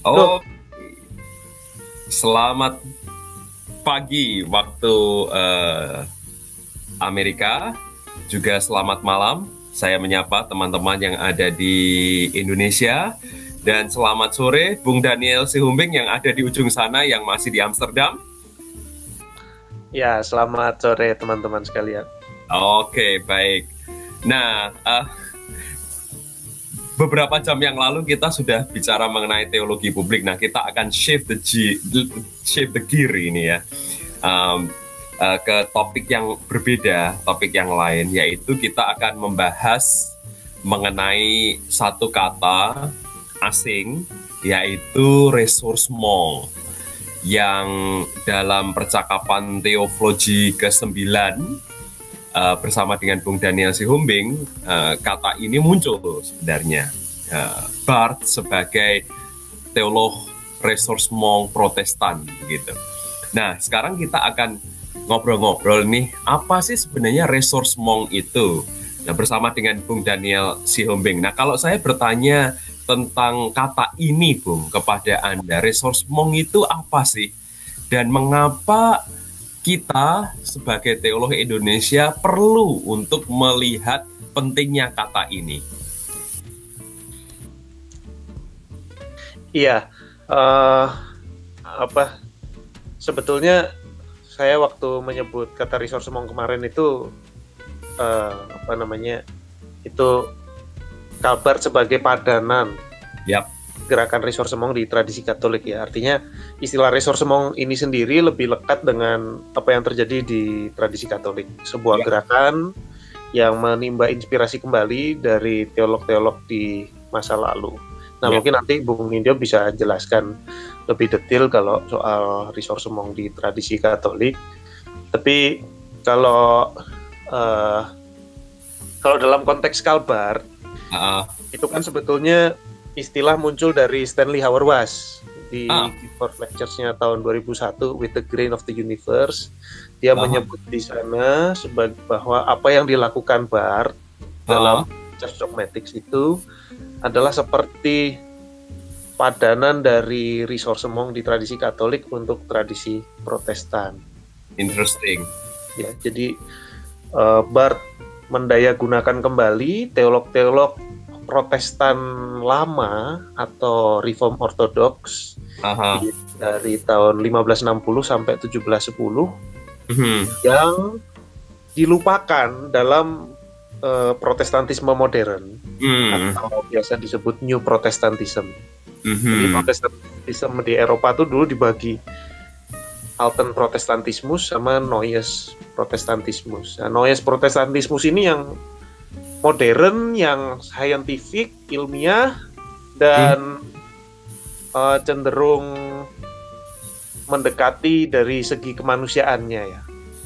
Oh, selamat pagi waktu uh, Amerika, juga selamat malam. Saya menyapa teman-teman yang ada di Indonesia dan selamat sore Bung Daniel Sihumbing yang ada di ujung sana yang masih di Amsterdam. Ya, selamat sore teman-teman sekalian. Oke, baik. Nah, uh, beberapa jam yang lalu kita sudah bicara mengenai teologi publik. Nah, kita akan shift the G, shift the gear ini ya um, uh, ke topik yang berbeda, topik yang lain, yaitu kita akan membahas mengenai satu kata asing, yaitu ressourcement yang dalam percakapan teologi ke-9 uh, bersama dengan Bung Daniel Sihombing, uh, kata ini muncul sebenarnya. Uh, Barth sebagai teolog ressourcement protestan gitu. Nah, sekarang kita akan ngobrol-ngobrol nih, apa sih sebenarnya ressourcement itu? Nah, bersama dengan Bung Daniel Sihombing. Nah, kalau saya bertanya tentang kata ini, Bung, kepada Anda, ressourcement itu apa sih? Dan mengapa kita sebagai teolog Indonesia perlu untuk melihat pentingnya kata ini. Iya, uh, apa sebetulnya saya waktu menyebut kata resource mong kemarin itu uh, apa namanya itu kabar sebagai padanan. Yap gerakan ressorcement di tradisi Katolik ya. Artinya istilah ressorcement ini sendiri lebih lekat dengan apa yang terjadi di tradisi Katolik. Sebuah ya. gerakan yang menimba inspirasi kembali dari teolog-teolog di masa lalu. Nah, ya. mungkin nanti Bung Nindyo bisa jelaskan lebih detail kalau soal ressorcement di tradisi Katolik. Tapi kalau uh, kalau dalam konteks Kalbar, uh. itu kan sebetulnya istilah muncul dari Stanley Hauerwas di ah. keyboard lectures-nya tahun 2001 with the grain of the universe dia ah. menyebut di sana sebagai bahwa apa yang dilakukan Bar dalam Church Dogmatics itu adalah seperti padanan dari ressourcement di tradisi Katolik untuk tradisi Protestan. Interesting. Ya, jadi uh, Bart mendaya gunakan kembali teolog-teolog Protestan lama atau Reform Orthodox Aha. dari tahun 1560 sampai 1710 mm-hmm. yang dilupakan dalam uh, Protestantisme modern mm. atau biasa disebut New Protestantism. Mm-hmm. Jadi Protestantisme di Eropa tuh dulu dibagi Alten Protestantismus sama Neues Protestantismus. Nah, Neues Protestantismus ini yang modern yang saintifik ilmiah dan hmm. uh, cenderung mendekati dari segi kemanusiaannya ya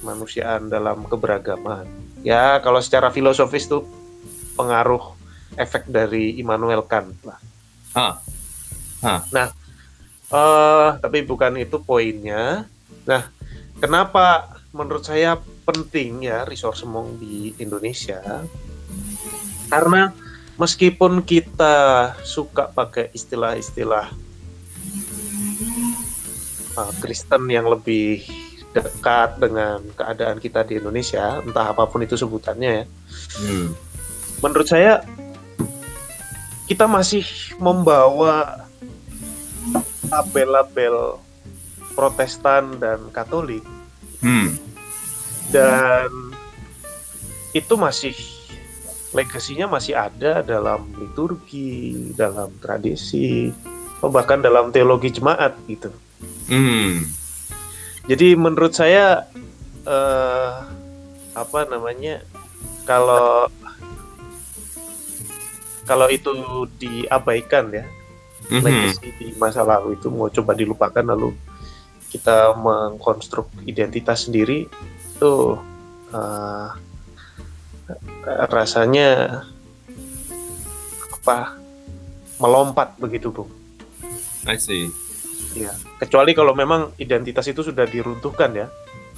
kemanusiaan dalam keberagaman ya kalau secara filosofis tuh pengaruh efek dari Immanuel Kant lah ah. Ah. nah uh, tapi bukan itu poinnya nah kenapa menurut saya penting ya resource di Indonesia karena meskipun kita suka pakai istilah-istilah uh, Kristen yang lebih dekat dengan keadaan kita di Indonesia, entah apa pun itu sebutannya ya. Hmm. Menurut saya kita masih membawa label-label Protestan dan Katolik, hmm. dan itu masih legasinya masih ada dalam liturgi, dalam tradisi, oh, bahkan dalam teologi jemaat gitu. Hmm. Jadi menurut saya uh, apa namanya kalau kalau itu diabaikan ya mm-hmm. legasi di masa lalu itu mau coba dilupakan lalu kita mengkonstruk identitas sendiri itu uh, rasanya apa melompat begitu bung. I see. Ya, kecuali kalau memang identitas itu sudah diruntuhkan ya.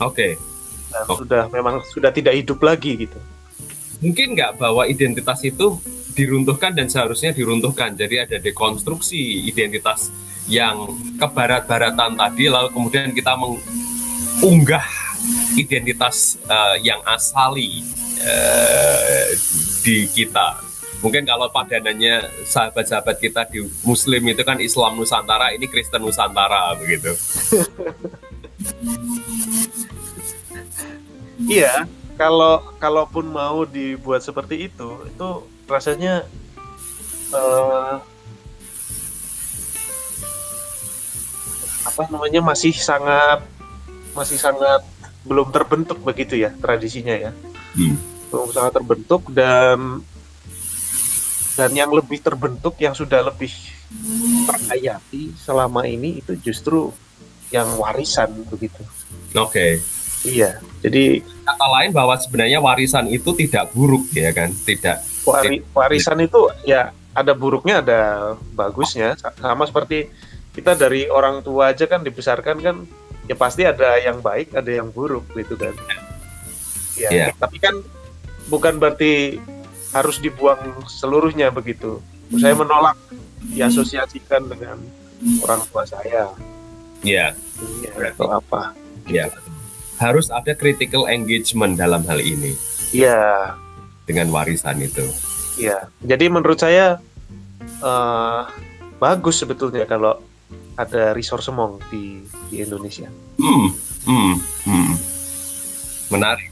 Oke. Okay. oh. Sudah memang sudah tidak hidup lagi gitu. Mungkin nggak bahwa identitas itu diruntuhkan dan seharusnya diruntuhkan. Jadi ada dekonstruksi identitas yang kebarat-baratan tadi lalu kemudian kita mengunggah identitas uh, yang asali uh, di kita mungkin kalau padanannya sahabat-sahabat kita di Muslim itu kan Islam Nusantara, ini Kristen Nusantara begitu. iya, kalau kalaupun mau dibuat seperti itu, itu rasanya uh, apa namanya masih sangat masih sangat belum terbentuk begitu ya tradisinya ya. Hmm. Belum sangat terbentuk dan dan yang lebih terbentuk yang sudah lebih terhayati selama ini itu justru yang warisan begitu. Oke. Okay. Iya. Jadi kata lain bahwa sebenarnya warisan itu tidak buruk ya kan? Tidak. Wari, warisan itu ya ada buruknya ada bagusnya sama seperti kita dari orang tua aja kan dibesarkan kan ya pasti ada yang baik ada yang buruk gitu kan. Ya, yeah. tapi kan bukan berarti harus dibuang seluruhnya begitu. Saya menolak diasosiasikan dengan orang tua saya. Iya. Yeah. atau apa? Iya. Harus ada critical engagement dalam hal ini. Iya. Dengan warisan itu. Iya. Jadi menurut saya uh, bagus sebetulnya kalau ada resource semong di di Indonesia. Hmm. Hmm. Hmm. Menarik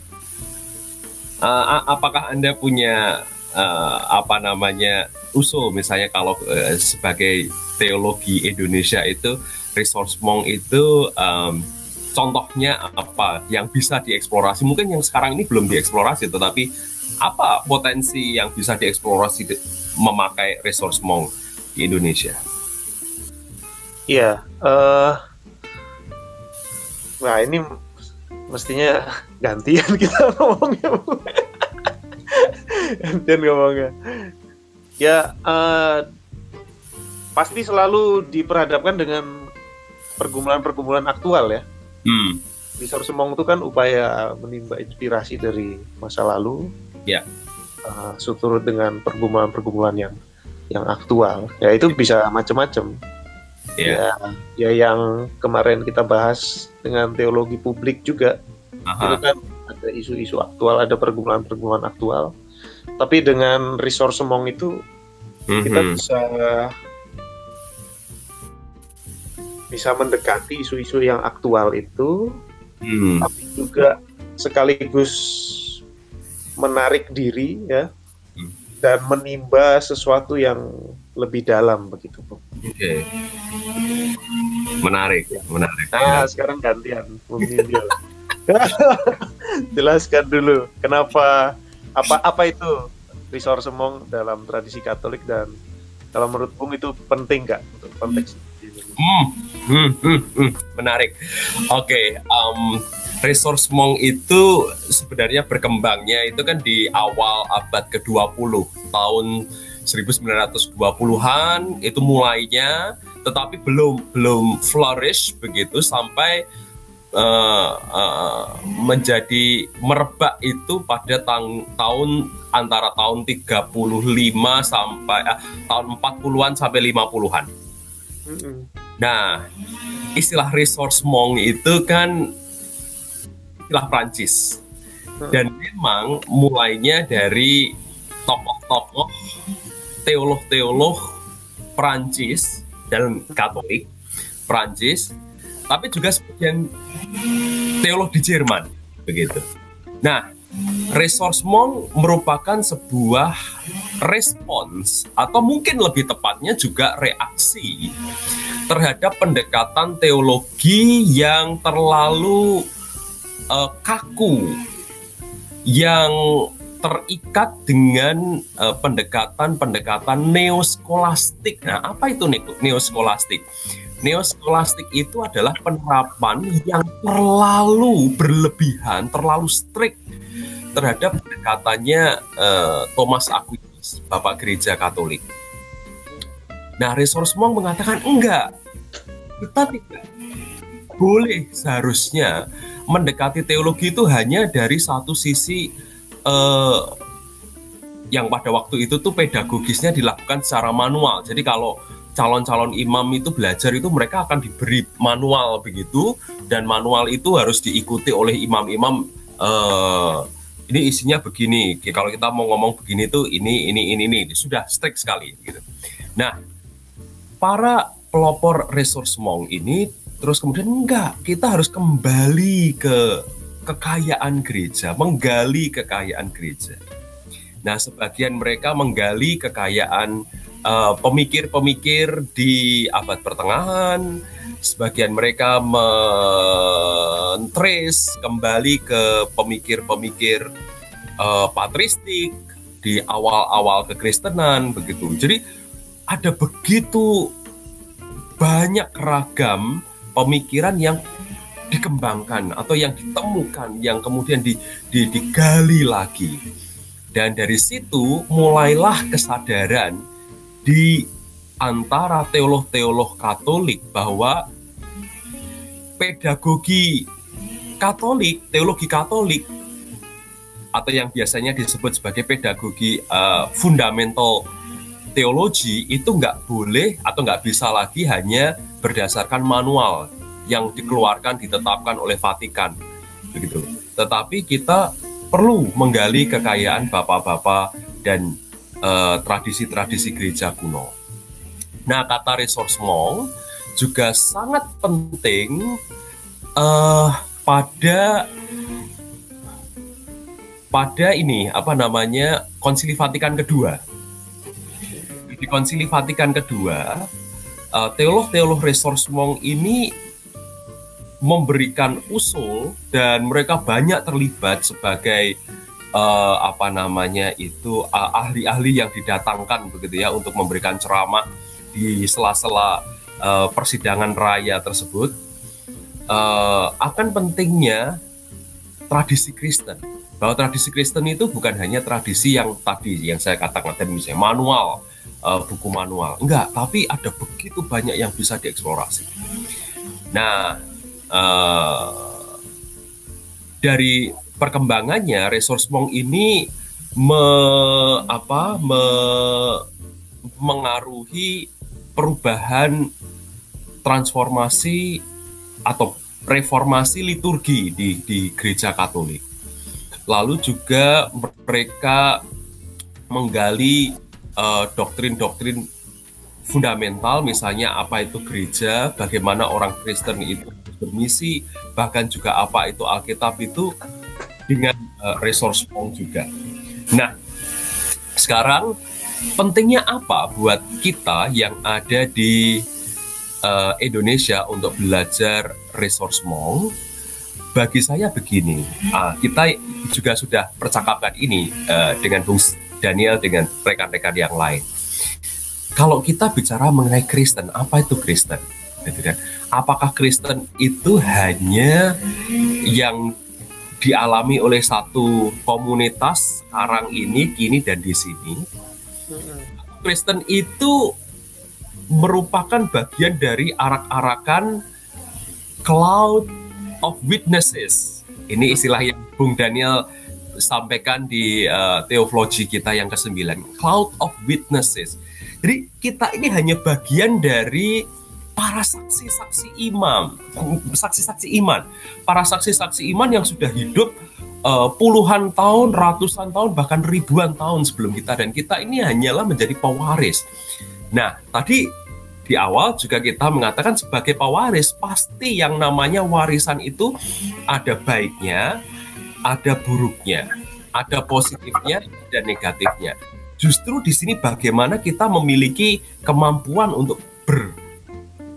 uh, apakah anda punya uh, apa namanya usul misalnya kalau uh, sebagai teologi Indonesia itu resource mong itu um, contohnya apa yang bisa dieksplorasi mungkin yang sekarang ini belum dieksplorasi tetapi apa potensi yang bisa dieksplorasi memakai resource mong di Indonesia? Iya, uh, nah ini mestinya gantian kita ngomongnya gantian ngomongnya. Ya uh, pasti selalu diperhadapkan dengan pergumulan-pergumulan aktual ya. Hmm. Risor Semong itu kan upaya menimba inspirasi dari masa lalu ya. uh, suturut dengan pergumulan-pergumulan yang yang aktual. Ya itu bisa macam-macam yeah. ya ya yang kemarin kita bahas dengan teologi publik juga Aha. itu kan ada isu-isu aktual ada pergumulan-pergumulan aktual tapi dengan resource semong itu mm-hmm. kita bisa bisa mendekati isu-isu yang aktual itu mm. tapi juga sekaligus menarik diri ya mm. dan menimba sesuatu yang lebih dalam begitu Oke. Okay. Menarik, menarik. Nah, sekarang gantian Jelaskan dulu kenapa apa apa itu risor semong dalam tradisi Katolik dan kalau menurut Bung itu penting nggak untuk konteks hmm, hmm, hmm, hmm. menarik. Oke, okay, um, Resource Mong itu sebenarnya berkembangnya itu kan di awal abad ke-20 tahun 1920-an itu mulainya tetapi belum belum flourish begitu sampai uh, uh, menjadi merebak itu pada tang tahun antara tahun 35 sampai uh, tahun 40-an sampai 50-an. Mm -hmm. Nah, istilah resource mong itu kan istilah Prancis. Dan memang mulainya dari tokoh-tokoh teolog-teolog Prancis dan Katolik Prancis, tapi juga sebagian teolog di Jerman begitu. Nah, ressourcement merupakan sebuah respons atau mungkin lebih tepatnya juga reaksi terhadap pendekatan teologi yang terlalu uh, kaku yang terikat dengan uh, pendekatan-pendekatan neoskolastik. Nah, apa itu neoskolastik? Neoskolastik itu adalah penerapan yang terlalu berlebihan, terlalu strict terhadap pendekatannya uh, Thomas Aquinas, Bapak Gereja Katolik. Nah, Resource Mong mengatakan enggak, kita tidak boleh seharusnya mendekati teologi itu hanya dari satu sisi uh, yang pada waktu itu tuh pedagogisnya dilakukan secara manual. Jadi kalau calon-calon imam itu belajar itu mereka akan diberi manual begitu dan manual itu harus diikuti oleh imam-imam uh, ini isinya begini. Kalau kita mau ngomong begini tuh ini ini ini ini sudah strict sekali gitu. Nah, para pelopor resource mong ini terus kemudian enggak, kita harus kembali ke kekayaan gereja, menggali kekayaan gereja. Nah, sebagian mereka menggali kekayaan eh, pemikir-pemikir uh, di abad pertengahan, sebagian mereka mentrace kembali ke pemikir-pemikir uh, patristik di awal-awal kekristenan begitu. Jadi ada begitu banyak ragam pemikiran yang dikembangkan atau yang ditemukan yang kemudian di, di, digali lagi. Dan dari situ mulailah kesadaran di antara teolog-teolog Katolik bahwa pedagogi Katolik, teologi Katolik atau yang biasanya disebut sebagai pedagogi uh, fundamental teologi itu nggak boleh atau nggak bisa lagi hanya berdasarkan manual yang dikeluarkan ditetapkan oleh Vatikan begitu. Tetapi kita perlu menggali kekayaan bapak-bapak dan eh, tradisi-tradisi uh, gereja kuno. Nah, kata ressourcement juga sangat penting uh, pada pada ini apa namanya Konsili Vatikan kedua. Di Konsili Vatikan kedua, uh, teolog-teolog ressourcement ini memberikan usul dan mereka banyak terlibat sebagai uh, apa namanya itu ahli-ahli uh, yang didatangkan begitu ya untuk memberikan ceramah di sela-sela uh, persidangan raya tersebut. Uh, akan pentingnya tradisi Kristen. Bahwa tradisi Kristen itu bukan hanya tradisi yang tadi yang saya katakan tadi misalnya manual uh, buku manual. Enggak tapi ada begitu banyak yang bisa dieksplorasi. Nah uh, dari perkembangannya resource mong ini me, apa me, mengaruhi perubahan transformasi atau reformasi liturgi di, di gereja Katolik. Lalu juga mereka menggali eh, doktrin-doktrin uh, fundamental, misalnya apa itu gereja, bagaimana orang Kristen itu bermisi, bahkan juga apa itu Alkitab itu dengan uh, resource juga. Nah, sekarang pentingnya apa buat kita yang ada di uh, Indonesia untuk belajar resource mall? Bagi saya begini, uh, kita juga sudah percakapan ini uh, dengan Bung Daniel dengan rekan-rekan yang lain. Kalau kita bicara mengenai Kristen, apa itu Kristen? Gitu kan? Apakah Kristen itu hanya yang dialami oleh satu komunitas sekarang ini, kini dan di sini? Kristen itu merupakan bagian dari arak-arakan cloud of witnesses. Ini istilah yang Bung Daniel sampaikan di uh, teologi kita yang ke-9, cloud of witnesses. Jadi kita ini hanya bagian dari para saksi-saksi imam, saksi-saksi iman, para saksi-saksi iman yang sudah hidup uh, puluhan tahun, ratusan tahun, bahkan ribuan tahun sebelum kita dan kita ini hanyalah menjadi pewaris. Nah, tadi di awal juga kita mengatakan sebagai pewaris pasti yang namanya warisan itu ada baiknya, ada buruknya, ada positifnya dan negatifnya. Justru di sini bagaimana kita memiliki kemampuan untuk ber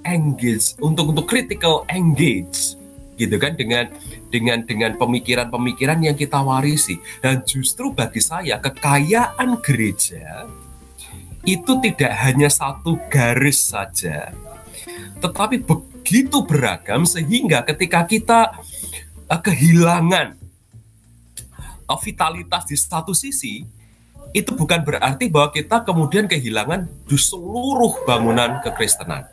engage, untuk untuk critical engage gitu kan dengan dengan dengan pemikiran-pemikiran yang kita warisi. Dan justru bagi saya kekayaan gereja itu tidak hanya satu garis saja tetapi begitu beragam sehingga ketika kita uh, kehilangan uh, vitalitas di satu sisi itu bukan berarti bahwa kita kemudian kehilangan di seluruh bangunan kekristenan.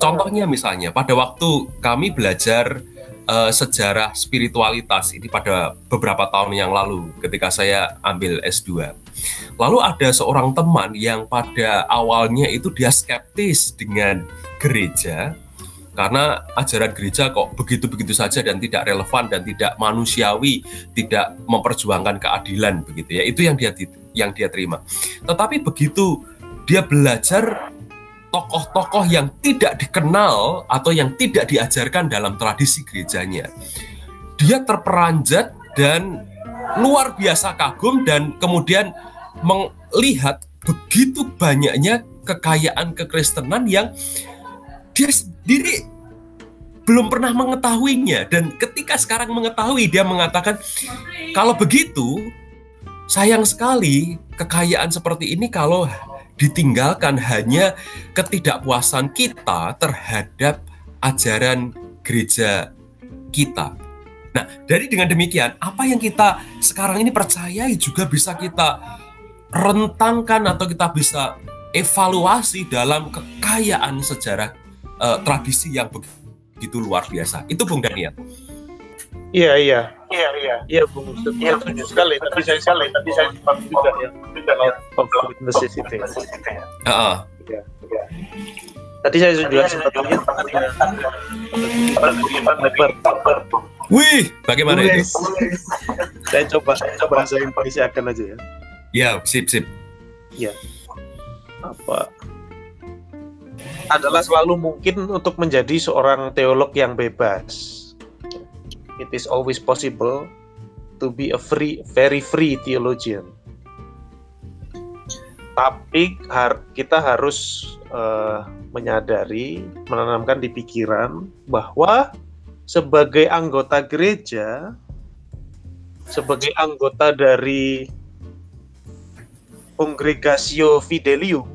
Contohnya misalnya pada waktu kami belajar uh, sejarah spiritualitas ini pada beberapa tahun yang lalu ketika saya ambil S2. Lalu ada seorang teman yang pada awalnya itu dia skeptis dengan gereja karena ajaran gereja kok begitu-begitu saja dan tidak relevan dan tidak manusiawi, tidak memperjuangkan keadilan begitu ya. Itu yang dia yang dia terima. Tetapi begitu dia belajar tokoh-tokoh yang tidak dikenal atau yang tidak diajarkan dalam tradisi gerejanya. Dia terperanjat dan luar biasa kagum dan kemudian melihat begitu banyaknya kekayaan kekristenan yang dia sendiri belum pernah mengetahuinya dan ketika sekarang mengetahui dia mengatakan kalau begitu sayang sekali kekayaan seperti ini kalau ditinggalkan hanya ketidakpuasan kita terhadap ajaran gereja kita. Nah, dari dengan demikian, apa yang kita sekarang ini percayai juga bisa kita rentangkan atau kita bisa evaluasi dalam kekayaan sejarah uh, tradisi yang begitu luar biasa. Itu Bung Daniel. Iya iya iya iya iya Bung iya setuju sekali tapi saya sekali tapi saya sempat juga ya itu ya. Uh, iya, iya. Tadi saya juga sempat lihat Wih, bagaimana itu? saya coba saya coba bahasa Indonesia akan aja ya. Ya, sip sip. Ya. Apa adalah selalu mungkin untuk menjadi seorang teolog yang bebas it is always possible to be a free, very free theologian. Tapi har kita harus uh, menyadari, menanamkan di pikiran bahwa sebagai anggota gereja, sebagai anggota dari Congregatio Fidelium,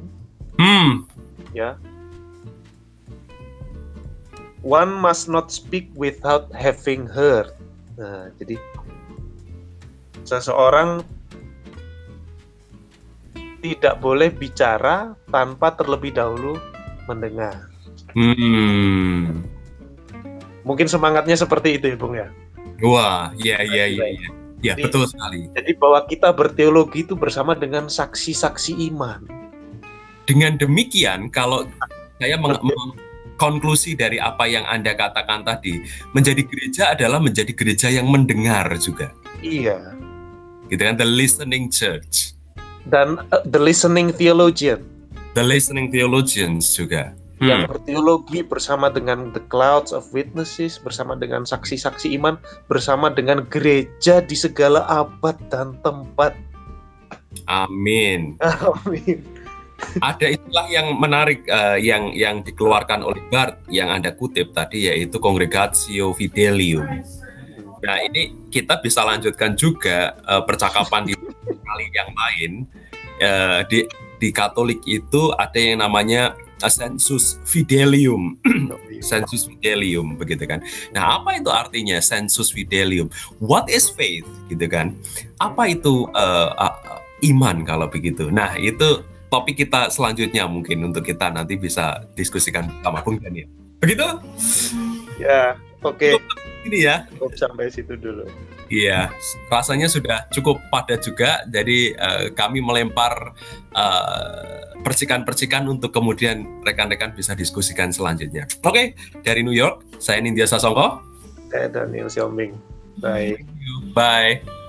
hmm. ya, one must not speak without having heard. Nah, jadi seseorang tidak boleh bicara tanpa terlebih dahulu mendengar. Hmm. Mungkin semangatnya seperti itu ya, Bung ya. Wah, iya iya iya iya. Ya, betul sekali. Jadi bahwa kita berteologi itu bersama dengan saksi-saksi iman. Dengan demikian, kalau saya meng konklusi dari apa yang Anda katakan tadi, menjadi gereja adalah menjadi gereja yang mendengar juga. Iya. Gitu kan, the listening church. Dan uh, the listening theologian. The listening theologians juga. Hmm. Yang berteologi bersama dengan the clouds of witnesses, bersama dengan saksi-saksi iman, bersama dengan gereja di segala abad dan tempat. Amin. Amin ada istilah yang menarik uh, yang yang dikeluarkan oleh Bart yang Anda kutip tadi yaitu Congregatio Fidelium. Nah, ini kita bisa lanjutkan juga uh, percakapan di kali yang lain uh, di di Katolik itu ada yang namanya sensus fidelium. sensus fidelium begitu kan. Nah, apa itu artinya sensus fidelium? What is faith gitu kan? Apa itu uh, uh, iman kalau begitu? Nah, itu topik kita selanjutnya mungkin untuk kita nanti bisa diskusikan sama Bung Daniel. Begitu? Ya, oke. Okay. Ini ya. Cukup sampai situ dulu. Iya, rasanya sudah cukup padat juga. Jadi uh, kami melempar uh, percikan-percikan untuk kemudian rekan-rekan bisa diskusikan selanjutnya. Oke, okay, dari New York, saya Nindya Sasongko. Saya Daniel Xiaoming. Bye. Bye.